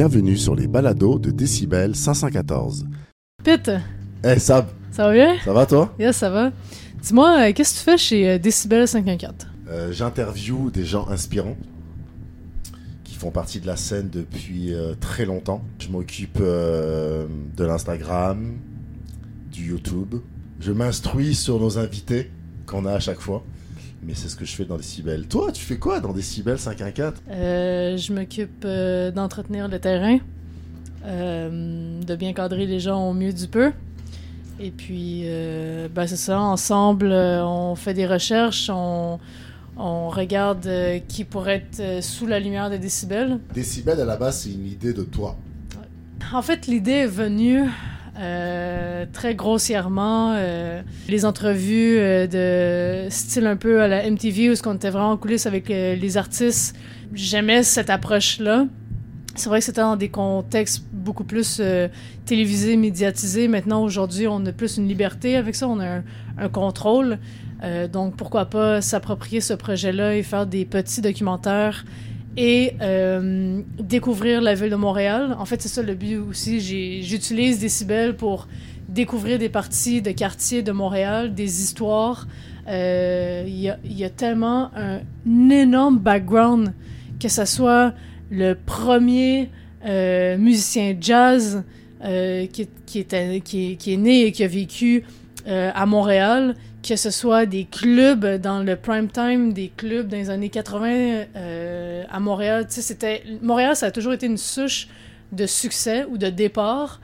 Bienvenue sur les balados de Décibel 514. Pete, Eh Sab, ça va bien? ça va toi? Yes, ça va. Dis-moi, euh, qu'est-ce que tu fais chez euh, Decibel 514? Euh, J'interviewe des gens inspirants qui font partie de la scène depuis euh, très longtemps. Je m'occupe euh, de l'Instagram, du YouTube. Je m'instruis sur nos invités qu'on a à chaque fois. Mais c'est ce que je fais dans Décibel. Toi, tu fais quoi dans Décibel 514 Euh, je m'occupe euh, d'entretenir le terrain, euh, de bien cadrer les gens au mieux du peu. Et puis, euh, ben c'est ça, ensemble, on fait des recherches, on, on regarde qui pourrait être sous la lumière de Décibel. Décibel, à la base, c'est une idée de toi. En fait, l'idée est venue euh, très grossièrement. euh, les entrevues euh, de style un peu à la MTV où on était vraiment en coulisses avec les artistes. J'aimais cette approche-là. C'est vrai que c'était dans des contextes beaucoup plus télévisés, médiatisés. Maintenant, aujourd'hui, on a plus une liberté avec ça. On a un, contrôle. Donc, pourquoi pas s'approprier ce projet-là et faire des petits documentaires et euh, découvrir la ville de Montréal. En fait, c'est ça le but aussi. J'utilise Décibel pour découvrir des parties de quartiers de Montréal, des histoires. Euh, Il y, a, tellement un, énorme background, que ce soit le premier euh, musicien jazz qui, est- né et qui a vécu à Montréal, que ce soit des clubs dans le prime time, des clubs dans les années 80 euh, à Montréal. C'était Montréal, ça a toujours été une souche de succès ou de départ.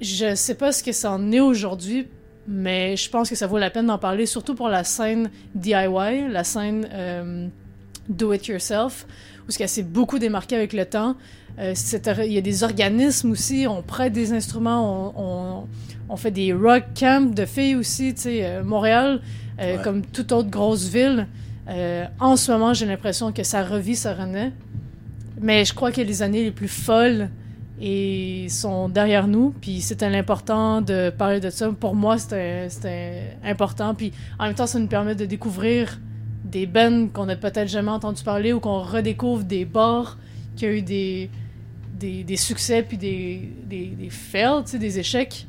Je sais pas ce que ça en est aujourd'hui, mais je pense que ça vaut la peine d'en parler, surtout pour la scène DIY, la scène euh, do it yourself, où qu'elle s'est beaucoup démarquée avec le temps. Euh, il y a des organismes aussi, on prête des instruments, on, on fait des rock camps de filles aussi, tu sais, euh, Montréal, euh, Ouais. comme toute autre grosse ville. euh, en ce moment, j'ai l'impression que ça revit, ça renaît. Mais je crois que les années les plus folles et sont derrière nous. Puis c'était important de parler de ça. Pour moi, c'était important. Puis en même temps, ça nous permet de découvrir des bands qu'on n'a peut-être jamais entendu parler ou qu'on redécouvre des bars qui ont eu des, des, des succès puis des, des, des fails, des échecs.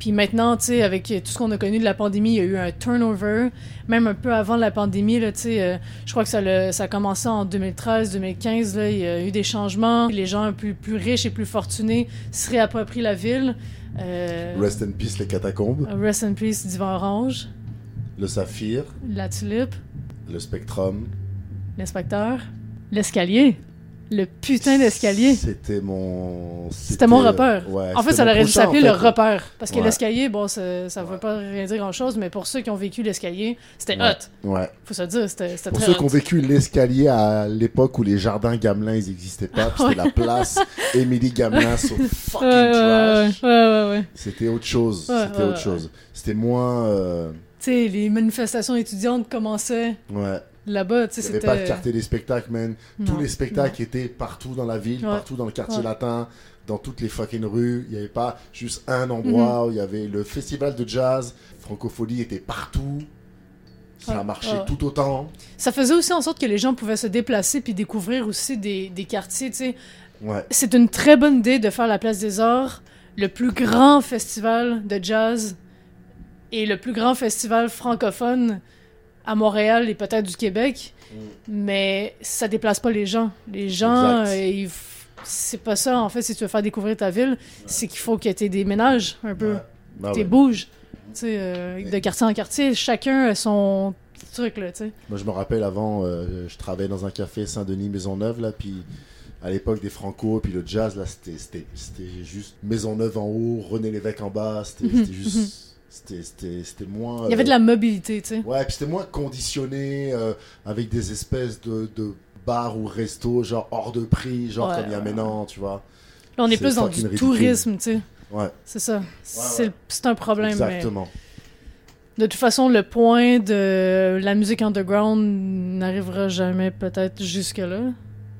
Puis maintenant, tu sais, avec tout ce qu'on a connu de la pandémie, il y a eu un turnover. Même un peu avant la pandémie, là, tu sais, euh, je crois que ça, a commencé en 2013-2015. Là, il y a eu des changements. Les gens plus, plus riches et plus fortunés se réapproprient la ville. Euh, Rest in peace les catacombes, Rest in peace, Divan Orange, le saphir, la tulipe, le spectrum. l'inspecteur, l'escalier. Le putain d'escalier. C'était mon. C'était mon repère. Ouais, En fait, ça aurait dû s'appeler le repère. Parce que Ouais. l'escalier, bon, ça, ça veut pas rien dire grand-chose, mais pour ceux qui ont vécu l'escalier, c'était Ouais. hot. Ouais. Faut se dire, c'était c'était Pour très ceux hot. qui ont vécu l'escalier à l'époque où les jardins Gamelin ils existaient pas, puis c'était la place Émilie Gamelin sur fucking trash. ouais, ouais, ouais. C'était autre chose. C'était autre chose. C'était moins. euh, sais, les manifestations étudiantes commençaient Ouais. là-bas, tu sais, Il n'y avait c'était... pas de quartier des spectacles, man. Tous les spectacles étaient partout dans la ville, Ouais. partout dans le quartier Ouais. latin, dans toutes les fucking rues. Il n'y avait pas juste un endroit Mhm. où il y avait le festival de jazz. Francophonie était partout. Ça a Ouais, marché ouais. tout autant. Ça faisait aussi en sorte que les gens pouvaient se déplacer puis découvrir aussi des, des quartiers, tu sais. Ouais. C'est une très bonne idée de faire la Place des Arts, le plus grand festival de jazz et le plus grand festival francophone à Montréal et peut-être du Québec, mais ça déplace pas les gens. Les gens, euh, c'est pas ça en fait. Si tu veux faire découvrir ta ville, c'est qu'il faut que tu des ménages un peu, Ouais. Bah tu ouais. bouges, tu sais, euh, de quartier en quartier. Chacun a son truc là, tu sais. Moi, je me rappelle avant, euh, je travaillais dans un café Saint-Denis Maisonneuve, là, puis à l'époque des Franco, puis le jazz, là, c'était- c'était c'était juste Maisonneuve en haut, René Lévesque en bas, c'était c'était juste. C'était- moins. Il y avait euh, de la mobilité, tu sais. Ouais, puis c'était moins conditionné euh, avec des espèces de, de bars ou restos, genre hors de prix, genre Ouais, comme il y a maintenant, tu vois. Là, on est plus dans du tourisme, tu sais. Ouais, C'est ça. C'est ouais. c'est un problème. mais exactement. de toute façon, le point de la musique underground n'arrivera jamais peut-être jusque-là.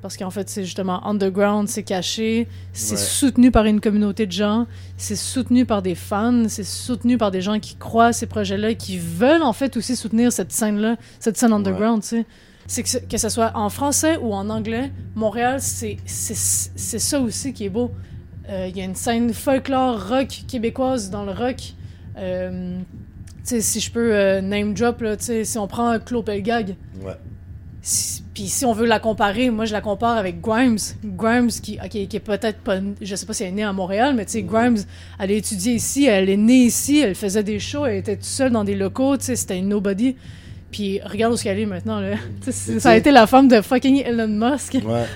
Parce qu'en fait, c'est justement underground, c'est caché, c'est Ouais. soutenu par une communauté de gens, c'est soutenu par des fans, c'est soutenu par des gens qui croient à ces projets-là, qui veulent en fait aussi soutenir cette scène-là, cette scène underground, tu sais. c'est que, que ce soit en français ou en anglais, Montréal, c'est ça aussi qui est beau. Euh, il y a une scène folklore rock québécoise dans le rock. Euh, si je peux euh, name drop, là, si on prend Claude Pelgag. Ouais. Puis si on veut la comparer, moi je la compare avec Grimes. Grimes qui, qui est peut-être pas, je sais pas si elle est née à Montréal, mais tu sais, Grimes, elle a étudié ici, elle est née ici, elle faisait des shows, elle était toute seule dans des locaux, tu sais, c'était une nobody. Puis regarde où ce qu'elle est maintenant, là. ça a été la femme de fucking Elon Musk. Ouais.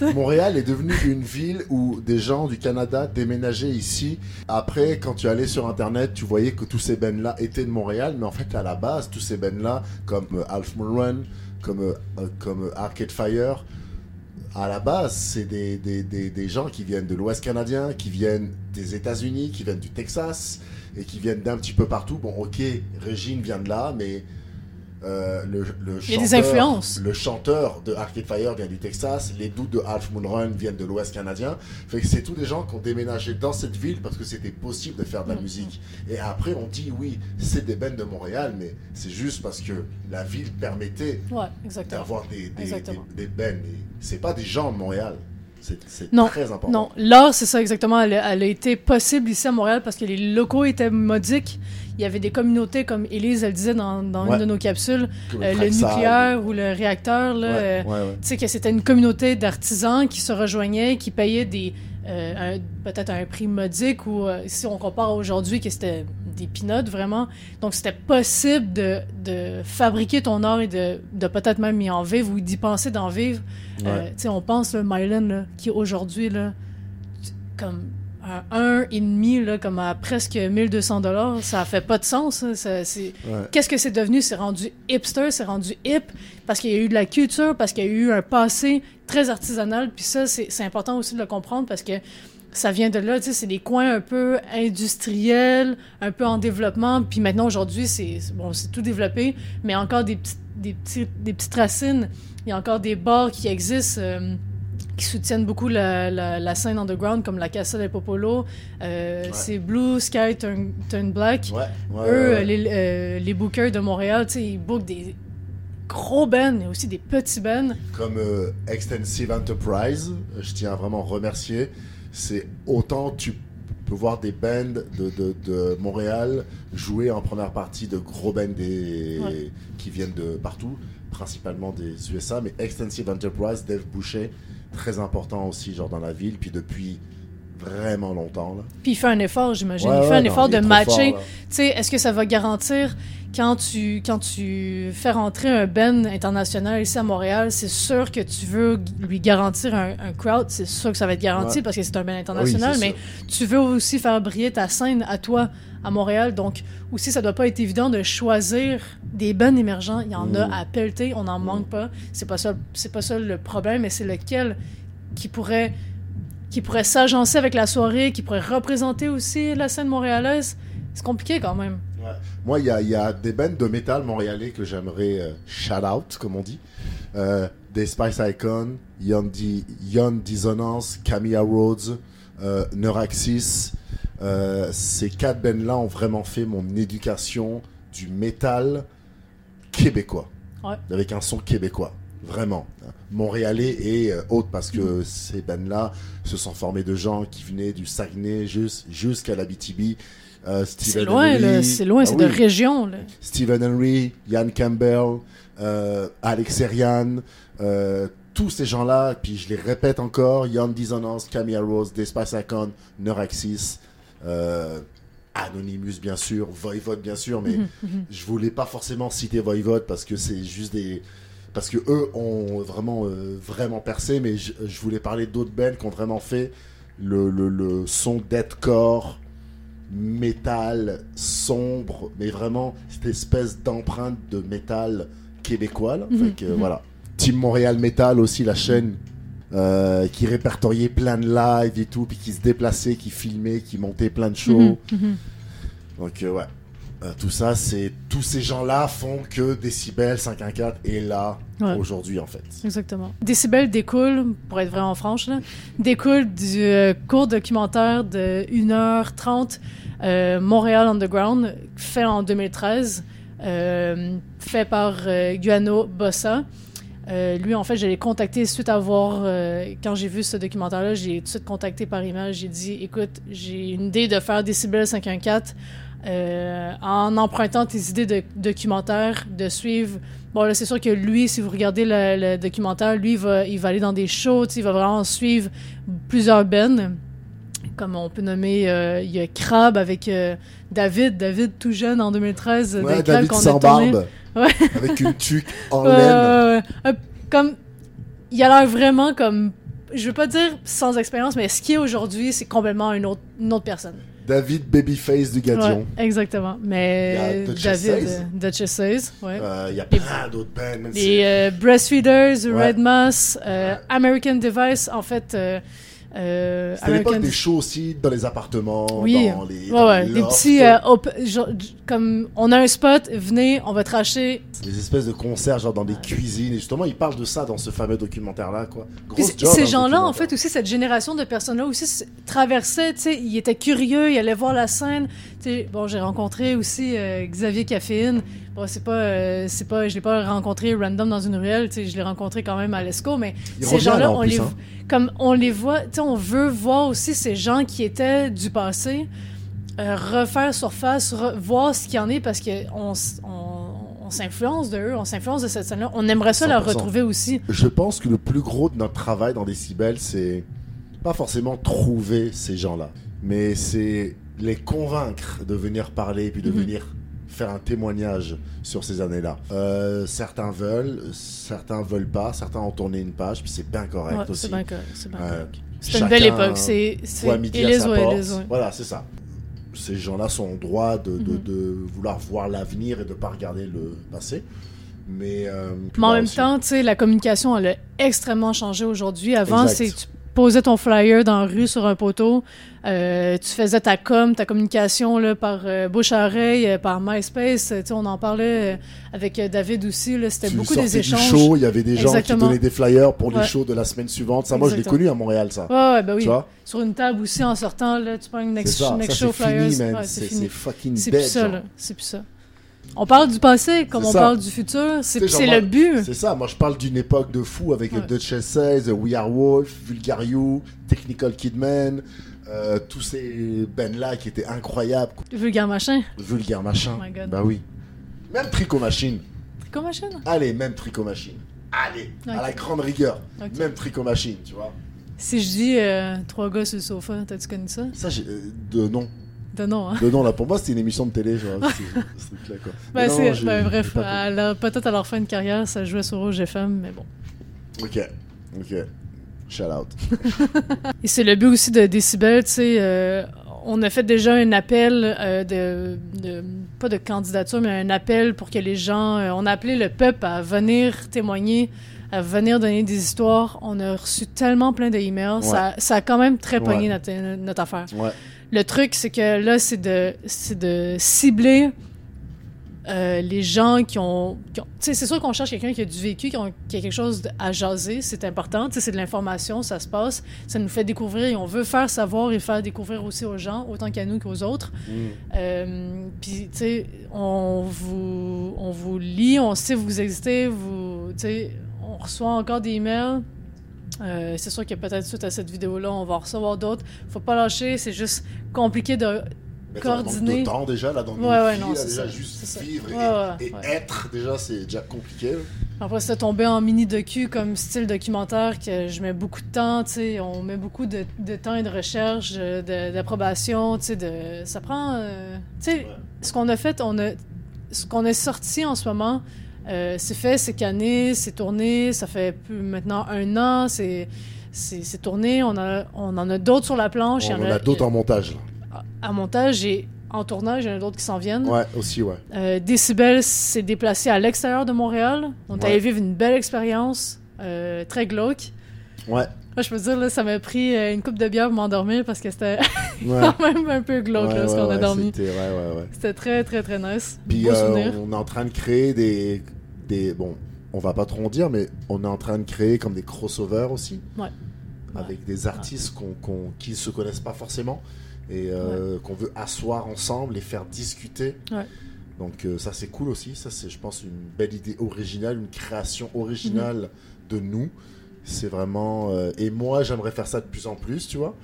Montréal est devenu une ville où des gens du Canada déménageaient ici. Après, quand tu allais sur Internet, tu voyais que tous ces bands-là étaient de Montréal, mais en fait, à la base, tous ces bands-là, comme euh, Half Moon Run, comme, euh, euh, comme Arcade Fire, à la base, c'est des, des, des, des, gens qui viennent de l'Ouest canadien, qui viennent des États-Unis, qui viennent du Texas et qui viennent d'un petit peu partout. Bon, ok, Régine vient de là, mais euh, le, le, Il y a des influences. Le chanteur de Arcade Fire vient du Texas, les doutes de Half Moon Run viennent de l'Ouest canadien. Fait que c'est tous des gens qui ont déménagé dans cette ville parce que c'était possible de faire de la mm. musique. Et après, on dit oui, c'est des bands de Montréal, mais c'est juste parce que la ville permettait ouais, d'avoir des, des, des, des bands. C'est pas des gens de Montréal. C'est très important. Non, là, c'est ça exactement. Elle, elle, a été possible ici à Montréal parce que les locaux étaient modiques il y avait des communautés, comme Elise, elle disait dans, dans une de nos capsules, euh, le, nucléaire ou le réacteur, là, euh, tu sais, que c'était une communauté d'artisans qui se rejoignaient, qui payaient des, euh, peut-être un prix modique ou si on compare aujourd'hui que c'était des pinottes vraiment. Donc c'était possible de, de, fabriquer ton art et de, de peut-être même y en vivre ou d'y penser d'en vivre. tu sais, on pense, le Mylan, qui aujourd'hui, là, comme un et demi là, comme à presque 1200 dollars, ça fait pas de sens. Qu'est-ce que c'est devenu? C'est rendu hipster, c'est rendu hip parce qu'il y a eu de la culture, parce qu'il y a eu un passé très artisanal. Puis ça, c'est important aussi de le comprendre parce que ça vient de là. C'est des coins un peu industriels, un peu en développement. Puis maintenant aujourd'hui, c'est bon, c'est tout développé, mais encore des petites des, des petites racines. Il y a encore des bars qui existent. Euh, qui soutiennent beaucoup la, la, scène underground, comme la Casa del Popolo. Euh, C'est Blue Sky Turn, Black. Eux, les, euh, les, bookers de Montréal, ils bookent des gros bands, mais aussi des petits bands. Comme euh, Extensive Enterprise, je tiens à vraiment remercier. C'est autant tu peux voir des bands de, de, de, Montréal jouer en première partie de gros bands des, qui viennent de partout, principalement des USA, mais Extensive Enterprise, Dave Boucher, très important aussi, genre dans la ville, puis depuis vraiment longtemps. Là. Puis il fait un effort, j'imagine. il fait un effort de matcher. Tu sais, est-ce que ça va garantir quand tu, quand tu fais rentrer un Ben international ici à Montréal, c'est sûr que tu veux lui garantir un, crowd, c'est sûr que ça va être garanti parce que c'est un Ben international, mais tu veux aussi faire briller ta scène à toi à Montréal. Donc, aussi, ça doit pas être évident de choisir des bennes émergents. Il y en a mm. à pelleter, on n'en manque pas. C'est pas ça, c'est pas ça le problème, mais c'est lequel qui pourrait, qui pourrait s'agencer avec la soirée, qui pourrait représenter aussi la scène montréalaise. C'est compliqué quand même. Moi, il y a, y a, des bands de métal montréalais que j'aimerais euh, shout out, comme on dit. Euh, des Spice Icon, Young, Young Dissonance, Camilla Rhodes, euh, Neuraxis, ces quatre bands-là ont vraiment fait mon éducation du métal québécois. Avec un son québécois. Vraiment. Montréalais et autres, parce que ces bands-là se sont formés de gens qui venaient du Saguenay jusqu'à l'Abitibi. Euh, c'est loin, c'est loin, ah c'est de région. Stephen Henry, Ian Campbell, euh, Alex Erian, tous ces gens-là, puis je les répète encore, Young Dissonance, Camille Rose, Despace Icon, Neuraxis, euh, Anonymous bien sûr, Voivode bien sûr, mais mhm, mhm. je voulais pas forcément citer Voivode parce que c'est juste des parce que eux ont vraiment euh, vraiment percé, mais je, voulais parler d'autres bands qui ont vraiment fait le, le, le son deathcore métal sombre, mais vraiment cette espèce d'empreinte de métal québécois. Là. Mhm, voilà. Team Montréal Metal aussi, la chaîne euh, qui répertoriait plein de lives et tout, puis qui se déplaçait, qui filmait, qui montait plein de shows. Mhm, mhm. Donc euh, ouais, euh, tout ça, c'est tous ces gens-là font que Décibel 514 est là aujourd'hui en fait. Exactement. Décibel découle, pour être vraiment franche, là, découle du court documentaire de 1h30 Montréal Underground, fait en 2013, fait par Guano Bossa. Euh, lui, en fait, je l'ai contacté suite à voir, euh, quand j'ai vu ce documentaire-là, j'ai tout de suite contacté par email. J'ai dit, écoute, j'ai une idée de faire Decibel 514 euh, en empruntant tes idées de documentaire, de suivre. Bon, là, c'est sûr que lui, si vous regardez le, documentaire, lui, il va, il va aller dans des shows, il va vraiment suivre plusieurs bands. Comme on peut nommer, euh, il y a Crab avec euh, David, David tout jeune en 2013. Ouais, David sans barbe. Ouais. Avec une tuque en laine. Euh, comme il a l'air vraiment comme je veux pas dire sans expérience mais ce qui est aujourd'hui c'est complètement une autre une autre personne David Babyface du Gadion. Ouais, exactement mais Il y a Duchess David Duchess Says, ouais Euh, Il y a plein d'autres bands. les euh, Breastfeeders Ouais. Red Mass euh. American Device en fait euh, C'était l'époque des shows aussi dans les appartements, Oui. dans les, Ouais, dans ouais, les des lofts, petits euh, op- genre, comme on a un spot, venez, on va tracher. des espèces de concerts genre dans des cuisines. Et justement, ils parlent de ça dans ce fameux quoi. Grosse c- job, ces hein, gens-là, en documentaire. fait, aussi, cette génération de personnes-là aussi s- traversaient, tu sais, ils étaient curieux, ils allaient voir la scène. Sais, bon, j'ai rencontré aussi euh, Xavier Caféine. Bon, c'est pas, euh, c'est pas, je l'ai pas rencontré random dans une ruelle, tu sais, je l'ai rencontré quand même à l'ESCO, mais ces gens-là, là, en on les, hein. comme on les voit, tu sais, on veut voir aussi ces gens qui étaient du passé euh, refaire surface, re- voir ce qu'il y en est parce que on, on, on s'influence de eux, on s'influence de cette scène-là. On aimerait ça la 100%. retrouver aussi. Je pense que le plus gros de notre travail dans Décibel, c'est pas forcément trouver ces gens-là, mais c'est les convaincre de venir parler puis de Mhm. venir faire un témoignage sur ces années-là. Euh, certains veulent, certains veulent pas, certains ont tourné une page, puis c'est bien correct Ouais, aussi. c'est bien correct, c'est bien Ouais. correct. C'est une belle époque. C'est midi à sa porte. Voilà, c'est ça. Ces gens-là sont en droit de, de- Mhm. de vouloir voir l'avenir et de pas regarder le passé. Mais, euh, Mais en même aussi- temps, tu sais, la communication, elle a extrêmement changé aujourd'hui. Avant, c'est tu posais ton flyer dans la rue sur un poteau, euh, tu faisais ta com, ta communication là, par euh, bouche à oreille, euh, par MySpace. Tu sais, on en parlait euh, avec euh, David aussi. C'était beaucoup des du échanges. show, il y avait des gens Exactement. qui donnaient des flyers pour les Ouais. shows de la semaine suivante. Ça, moi, je l'ai Exactement. connu à Montréal, ça. Ouais, ouais, ben oui. Tu vois? Sur une table aussi, en sortant, là, tu prends une C'est next, ça, next ça show c'est flyers. fini, man. Ouais, c'est c'est c'est fini. fucking C'est plus ça. C'est plus ça. On parle du passé comme on ça. parle du futur. C'est le but. C'est ça, moi je parle d'une époque de fou avec Ouais. Says, We Are Wolf, Vulgar You, Technical Kidman, euh, tous ces bands-là qui étaient incroyables. Vulgaire machin. Vulgar Machin. Oh my God. bah oui. Même Tricot Machine. Tricot machin. Allez, même Tricot Machine. Allez, à la grande rigueur. Même Tricot Machine, tu vois. Si je dis euh, trois gars sur le sofa, t'as-tu connu ça? Ça, j'ai. euh, de nom. Non, hein? Là, pour moi, c'était une émission de télé, genre. c'est- quoi. Mais non, j'ai bref, peut-être à leur fin de carrière, ça jouait sur Rouge FM, mais bon. Ok, ok. Shout out. Et c'est le but aussi de Décibel, tu sais. euh, on a fait déjà un appel euh, de, de- Pas de candidature, mais un appel pour que les gens. euh, on a appelé le peuple à venir témoigner, à venir donner des histoires. On a reçu tellement plein d'emails. Ça, ça a quand même très pogné Ouais. notre, notre affaire. Ouais. Le truc, c'est que là, c'est de, c'est de cibler euh, les gens qui ont. c'est sûr qu'on cherche quelqu'un qui a du vécu, qui, ont- qui a quelque chose à jaser. C'est important. C'est de l'information, ça se passe. Ça nous fait découvrir et on veut faire savoir et faire découvrir aussi aux gens, autant qu'à nous qu'aux autres. Mm. Euh, Puis, tu sais, on vous, on vous lit, on sait que vous existez, vous, on reçoit encore des emails. Euh, c'est sûr que peut-être suite à cette vidéo-là, on va en recevoir d'autres. Faut pas lâcher, c'est juste compliqué de. Mais ça Coordonner. de temps déjà là dans Ouais, ouais, non, là, c'est déjà ça, juste c'est ça. vivre et, Ouais, et être déjà c'est déjà compliqué. Après, c'est tombé en mini docu comme style documentaire que je mets beaucoup de temps, tu sais. On met beaucoup de, de temps et de recherche, d'approbation, tu sais. De, ça prend. euh, tu sais, ce qu'on a fait, on a, ce qu'on a sorti en ce moment, euh, c'est fait, c'est canné, c'est tourné, ça fait plus, maintenant un an, c'est. C'est tourné, on, a, on en a d'autres sur la planche. On en a d'autres en montage. là. à montage et en tournage, il y en a d'autres qui s'en viennent. Ouais, aussi ouais. Euh, Décibel s'est déplacé à l'extérieur de Montréal. On Ouais. allé vivre une belle expérience, euh, très glauque. Ouais. Moi, je peux dire, là, ça m'a pris euh, une coupe de bière pour m'endormir parce que c'était Ouais. quand même un peu glauque Ouais, là, ce qu'on a dormi. c'était- très, très, très nice. Puis euh, on est en train de créer des, des. Bon, on va pas trop en dire, mais on est en train de créer comme des crossovers aussi. Ouais. Avec des artistes qu'on, qui ne se connaissent pas forcément et euh, qu'on veut asseoir ensemble et faire discuter. Donc euh, ça c'est cool aussi, ça c'est je pense une belle idée originale, une création originale de nous. C'est vraiment... euh, et moi j'aimerais faire ça de plus en plus, tu vois.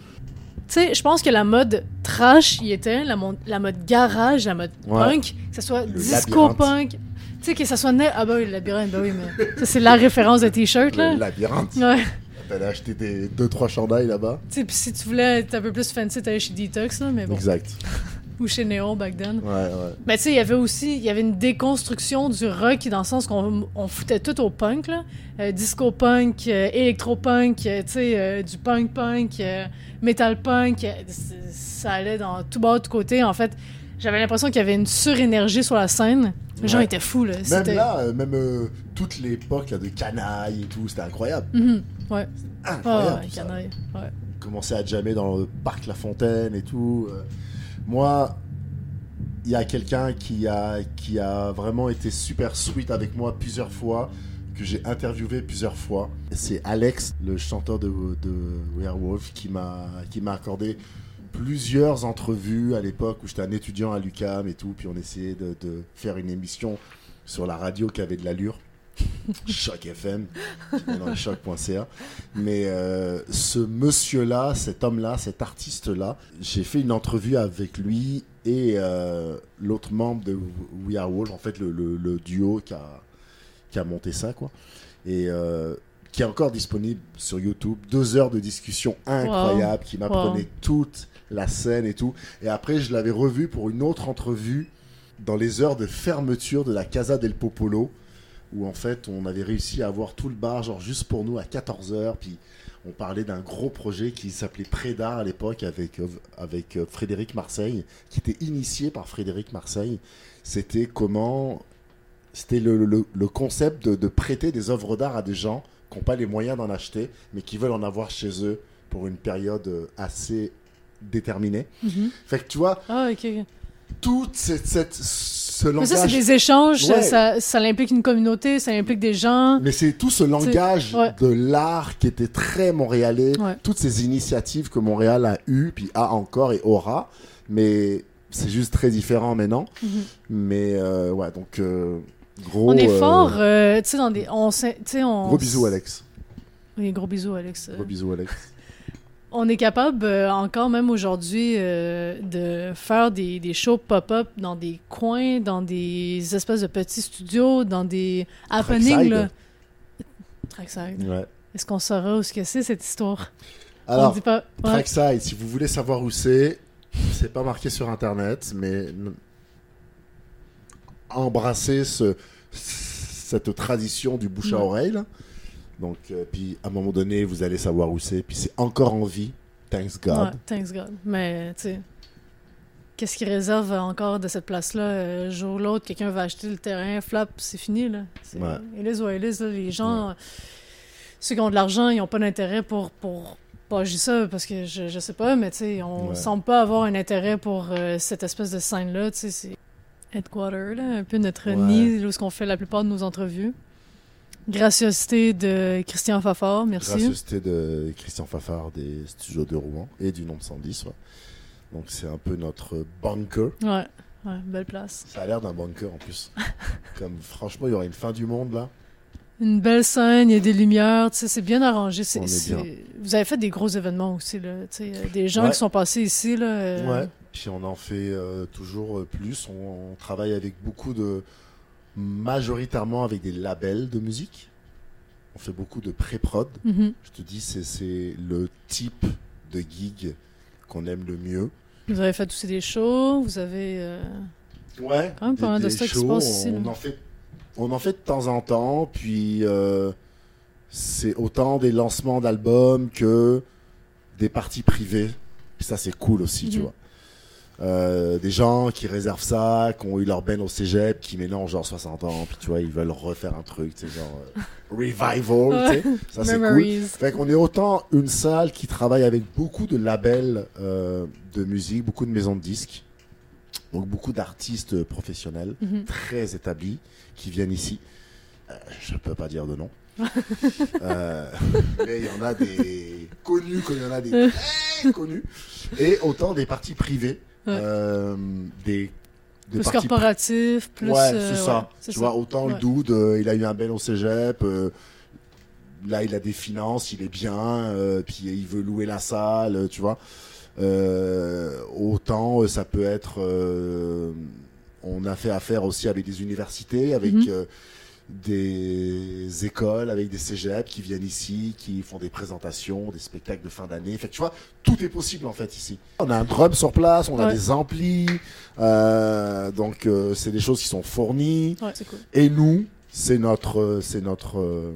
Tu sais, je pense que la mode trash y était, la, la mode garage, la mode Ouais. punk, que ce soit Le disco labyrinthe. punk. Tu sais, que ça soit... ne- Ah bah oui, le labyrinthe, bah oui, mais... Ça, c'est la référence de t-shirt, là. Le labyrinthe. Ouais. T'allais acheter des 2-3 chandails là-bas. Tu sais, puis si tu voulais être un peu plus fancy, t'allais chez Detox, là, mais bon. Exact. Ou chez Néon, back then. Ouais, ouais. Mais tu sais, il y avait aussi, il y avait une déconstruction du rock dans le sens qu'on on foutait tout au punk, là. Euh, disco punk, euh, électro punk, euh, tu sais, euh, du punk punk, euh, metal punk, c- ça allait dans tout bas, de côté. En fait, j'avais l'impression qu'il y avait une surénergie sur la scène. Les gens étaient fous, là. Même là, euh, même euh, toute l'époque là, de canaille et tout, c'était incroyable. Mhm. Ouais. Incroyable. Ah, tout ça. canaille. Ouais. Commencer à jammer dans le parc La Fontaine et tout. euh. Moi, il y a quelqu'un qui a, qui a vraiment été super sweet avec moi plusieurs fois, que j'ai interviewé plusieurs fois. C'est Alex, le chanteur de, de Werewolf, qui m'a qui m'a accordé plusieurs entrevues à l'époque où j'étais un étudiant à l'UCAM et tout, puis on essayait de, de faire une émission sur la radio qui avait de l'allure. Choc FM, dans choc.ca. Mais euh, ce monsieur-là, cet homme-là, cet artiste-là, j'ai fait une entrevue avec lui et euh, l'autre membre de We Are Wolf, en fait le, le- le duo qui a, qui a monté ça, quoi. Et euh, qui est encore disponible sur YouTube. Deux heures de discussion incroyable qui m'apprenait toute la scène et tout. Et après, je l'avais revu pour une autre entrevue dans les heures de fermeture de la Casa del Popolo où en fait on avait réussi à avoir tout le bar genre juste pour nous à 14h puis on parlait d'un gros projet qui s'appelait Prédar à l'époque avec, euh, avec euh, Frédéric Marseille qui était initié par Frédéric Marseille c'était comment c'était le, concept de, de prêter des œuvres d'art à des gens qui n'ont pas les moyens d'en acheter mais qui veulent en avoir chez eux pour une période euh, assez déterminée Mhm. fait que tu vois Ah, toute cette, cette- ce Mais ça, c'est langage des échanges, Ouais. ça, ça implique une communauté, ça implique des gens. Mais c'est tout ce langage ouais. de l'art qui était très montréalais, Ouais. toutes ces initiatives que Montréal a eues, puis a encore et aura, mais c'est juste très différent maintenant. Mhm. Mais euh, ouais, donc euh, gros. On est euh, fort, euh, tu sais, dans des. On, on, Gros bisous, Alex. Oui, gros bisous, Alex. Gros bisous, Alex. On est capable, euh, encore même aujourd'hui, euh, de faire des, des shows pop-up dans des coins, dans des espèces de petits studios, dans des happenings. Trackside. là. Trackside. Ouais. Est-ce qu'on saura où ce que c'est, cette histoire? on Alors, dit pas. Ouais. Trackside, si vous voulez savoir où c'est, c'est pas marqué sur internet, mais embrassez ce, cette tradition du bouche à Ouais. oreille. là. Donc, euh, puis à un moment donné, vous allez savoir où c'est, puis c'est encore en vie. Thanks God. Ouais, thanks God. Mais, tu sais, qu'est-ce qui réserve encore de cette place-là? Euh, Un jour ou l'autre, quelqu'un va acheter le terrain, flap, c'est fini, là. Ouais. Là. Les gens, ceux qui ont de l'argent, ils n'ont pas d'intérêt pour... pour... Pas, je dis ça parce que je, je sais pas, mais tu sais, on Ouais. semble pas avoir un intérêt pour euh, cette espèce de scène-là, tu sais, c'est headquarter, là, un peu notre Ouais. nid, là, où ce qu'on fait la plupart de nos entrevues. Graciosité de Christian Fafard, merci. Gracieuseté de Christian Fafard des studios de Rouen et du nom de 110. ouais. Donc c'est un peu notre bunker. Ouais, ouais, belle place. Ça a l'air d'un bunker en plus. Comme franchement, il y aurait une fin du monde là. Une belle scène, il y a des lumières, c'est bien arrangé. On est bien. Vous avez fait des gros événements aussi, là, tu sais, euh, des gens Ouais. qui sont passés ici, là. euh, Ouais. Puis on en fait euh, toujours plus. On, on travaille avec beaucoup de. Majoritairement avec des labels de musique. On fait beaucoup de pré-prod. mhm. Je te dis, c'est- le type de gig qu'on aime le mieux. Vous avez fait aussi des shows, vous avez... euh, Ouais. Quand même pas mal de des stock qui se shows, passe ici, On en fait, on en fait de temps en temps. Puis euh, c'est autant des lancements d'albums que des parties privées. Puis ça, c'est cool aussi, tu Mhm. vois. Euh, des gens qui réservent ça, qui ont eu leur band au cégep, qui maintenant ont genre 60 ans, puis tu vois, ils veulent refaire un truc, tu sais, genre euh, revival, tu sais. Ça, c'est cool. Fait qu'on est autant une salle qui travaille avec beaucoup de labels euh, de musique, beaucoup de maisons de disques, donc beaucoup d'artistes professionnels Mhm. très établis qui viennent ici. Je peux pas dire de nom. Euh, mais il y en a des connus, comme il y en a des très connus. Et autant des parties privées, Ouais. euh, des, des Plus parties corporatif, plus. ouais, euh, c'est ça. ouais, c'est tu vois, autant le dude, euh, il a eu un bel au cégep. là, il a des finances, il est bien. puis il veut louer la salle, tu vois. Autant, ça peut être. on a fait affaire aussi avec des universités, avec Mhm. euh, des écoles, avec des cégeps qui viennent ici, qui font des présentations, des spectacles de fin d'année. Fait que tu vois, tout est possible en fait ici. On a un drum sur place, on a des amplis, euh, donc euh, c'est des choses qui sont fournies. Ouais, c'est cool. Et nous, c'est notre, euh, c'est notre,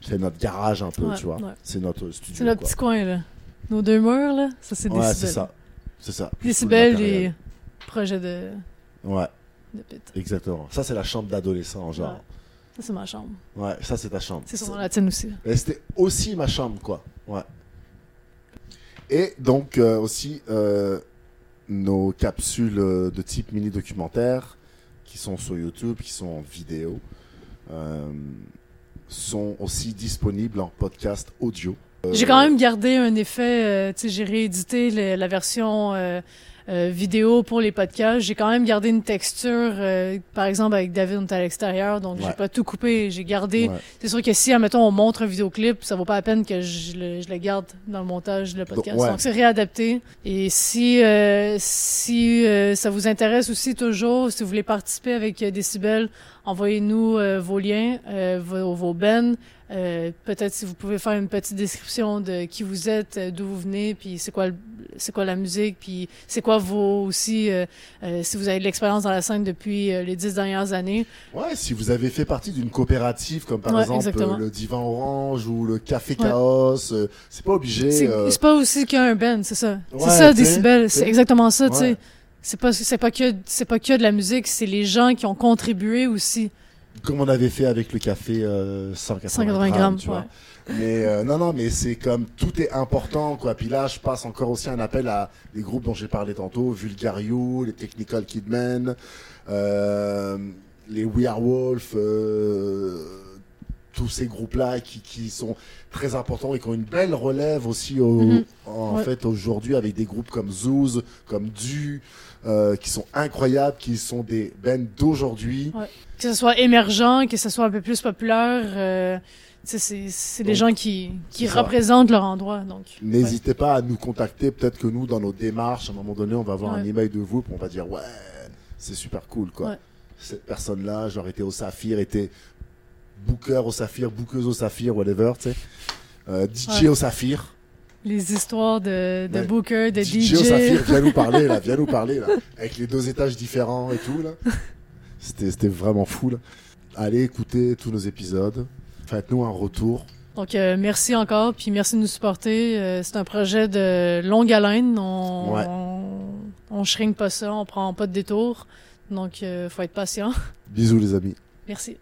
c'est notre garage un peu, Ouais, tu vois. C'est notre studio. C'est notre quoi. petit coin, là. Nos deux murs, là, ça, c'est Ouais, Décibel. c'est ça. C'est ça. Les projets de, Ouais, de exactement. Ça, c'est la chambre d'adolescent, genre. Ça, c'est ma chambre. Ouais, ça, c'est ta chambre. C'est sûrement la tienne aussi. Mais c'était aussi ma chambre, quoi. Ouais. Et donc, euh, aussi, euh, nos capsules euh, de type mini-documentaire, qui sont sur YouTube, qui sont en vidéo, euh, sont aussi disponibles en podcast audio. J'ai quand même gardé un effet, tu sais, j'ai réédité le- la version euh, vidéo pour les podcasts. J'ai quand même gardé une texture, euh, par exemple avec David, on est à l'extérieur, donc Ouais. j'ai pas tout coupé. J'ai gardé. ouais. C'est sûr que si, admettons, on montre un vidéoclip, ça vaut pas la peine que je le, je le garde dans le montage de le podcast. Donc, ouais. Donc c'est réadapté. Et si euh, si euh, ça vous intéresse aussi toujours, si vous voulez participer avec euh, Décibel, envoyez-nous vos liens, euh, vos, vos bennes. Euh, peut-être si vous pouvez faire une petite description de qui vous êtes, d'où vous venez, puis c'est quoi c'est quoi la musique, puis c'est quoi aussi euh, euh, si vous avez de l'expérience dans la scène depuis euh, les dix dernières années. Ouais, si vous avez fait partie d'une coopérative, comme par Ouais, exemple le Divan Orange ou le Café Ouais. Chaos, c'est pas obligé. C'est pas aussi qu'un band, c'est ça. Ouais, c'est ça, Décibel. C'est exactement ça, tu sais. C'est pas, c'est pas que, c'est pas que de la musique, c'est les gens qui ont contribué aussi. Comme on avait fait avec le café euh, 180, 180 grammes, tu ouais. vois. Mais euh, non, non, mais c'est comme tout est important, quoi. Puis là, je passe encore aussi un appel à des groupes dont j'ai parlé tantôt, Vulgario, les Technical Kidmen, euh, les We Are Wolf, euh, tous ces groupes-là qui, qui sont très importants et qui ont une belle relève aussi au, Mhm. en Ouais. fait aujourd'hui avec des groupes comme Zouz, comme Du, qui sont incroyables, qui sont des bands d'aujourd'hui. Que ce soit émergent, que ce soit un peu plus populaire, euh, c'est, c'est des gens qui, qui représentent leur endroit, donc. N'hésitez pas à nous contacter. Peut-être que nous, dans nos démarches, à un moment donné, on va avoir un Ouais. email de vous, puis on va dire ouais, c'est super cool, quoi. Ouais. Cette personne-là, genre était au Saphir, était booker au Saphir, bookeuse au Saphir, whatever, tu sais. Euh, DJ au Saphir. Les histoires de, de. Booker, de DJ, DJ. au Saphir, viens nous parler, là, viens nous parler, là. Avec les deux étages différents et tout, là. C'était, vraiment fou, là. Allez écouter tous nos épisodes. Faites-nous un retour. Donc, euh, merci encore, puis merci de nous supporter. Euh, c'est un projet de longue haleine. On, Ouais. on, on shrink pas ça, on prend pas de détour. Donc, euh, faut être patient. Bisous, les amis. Merci.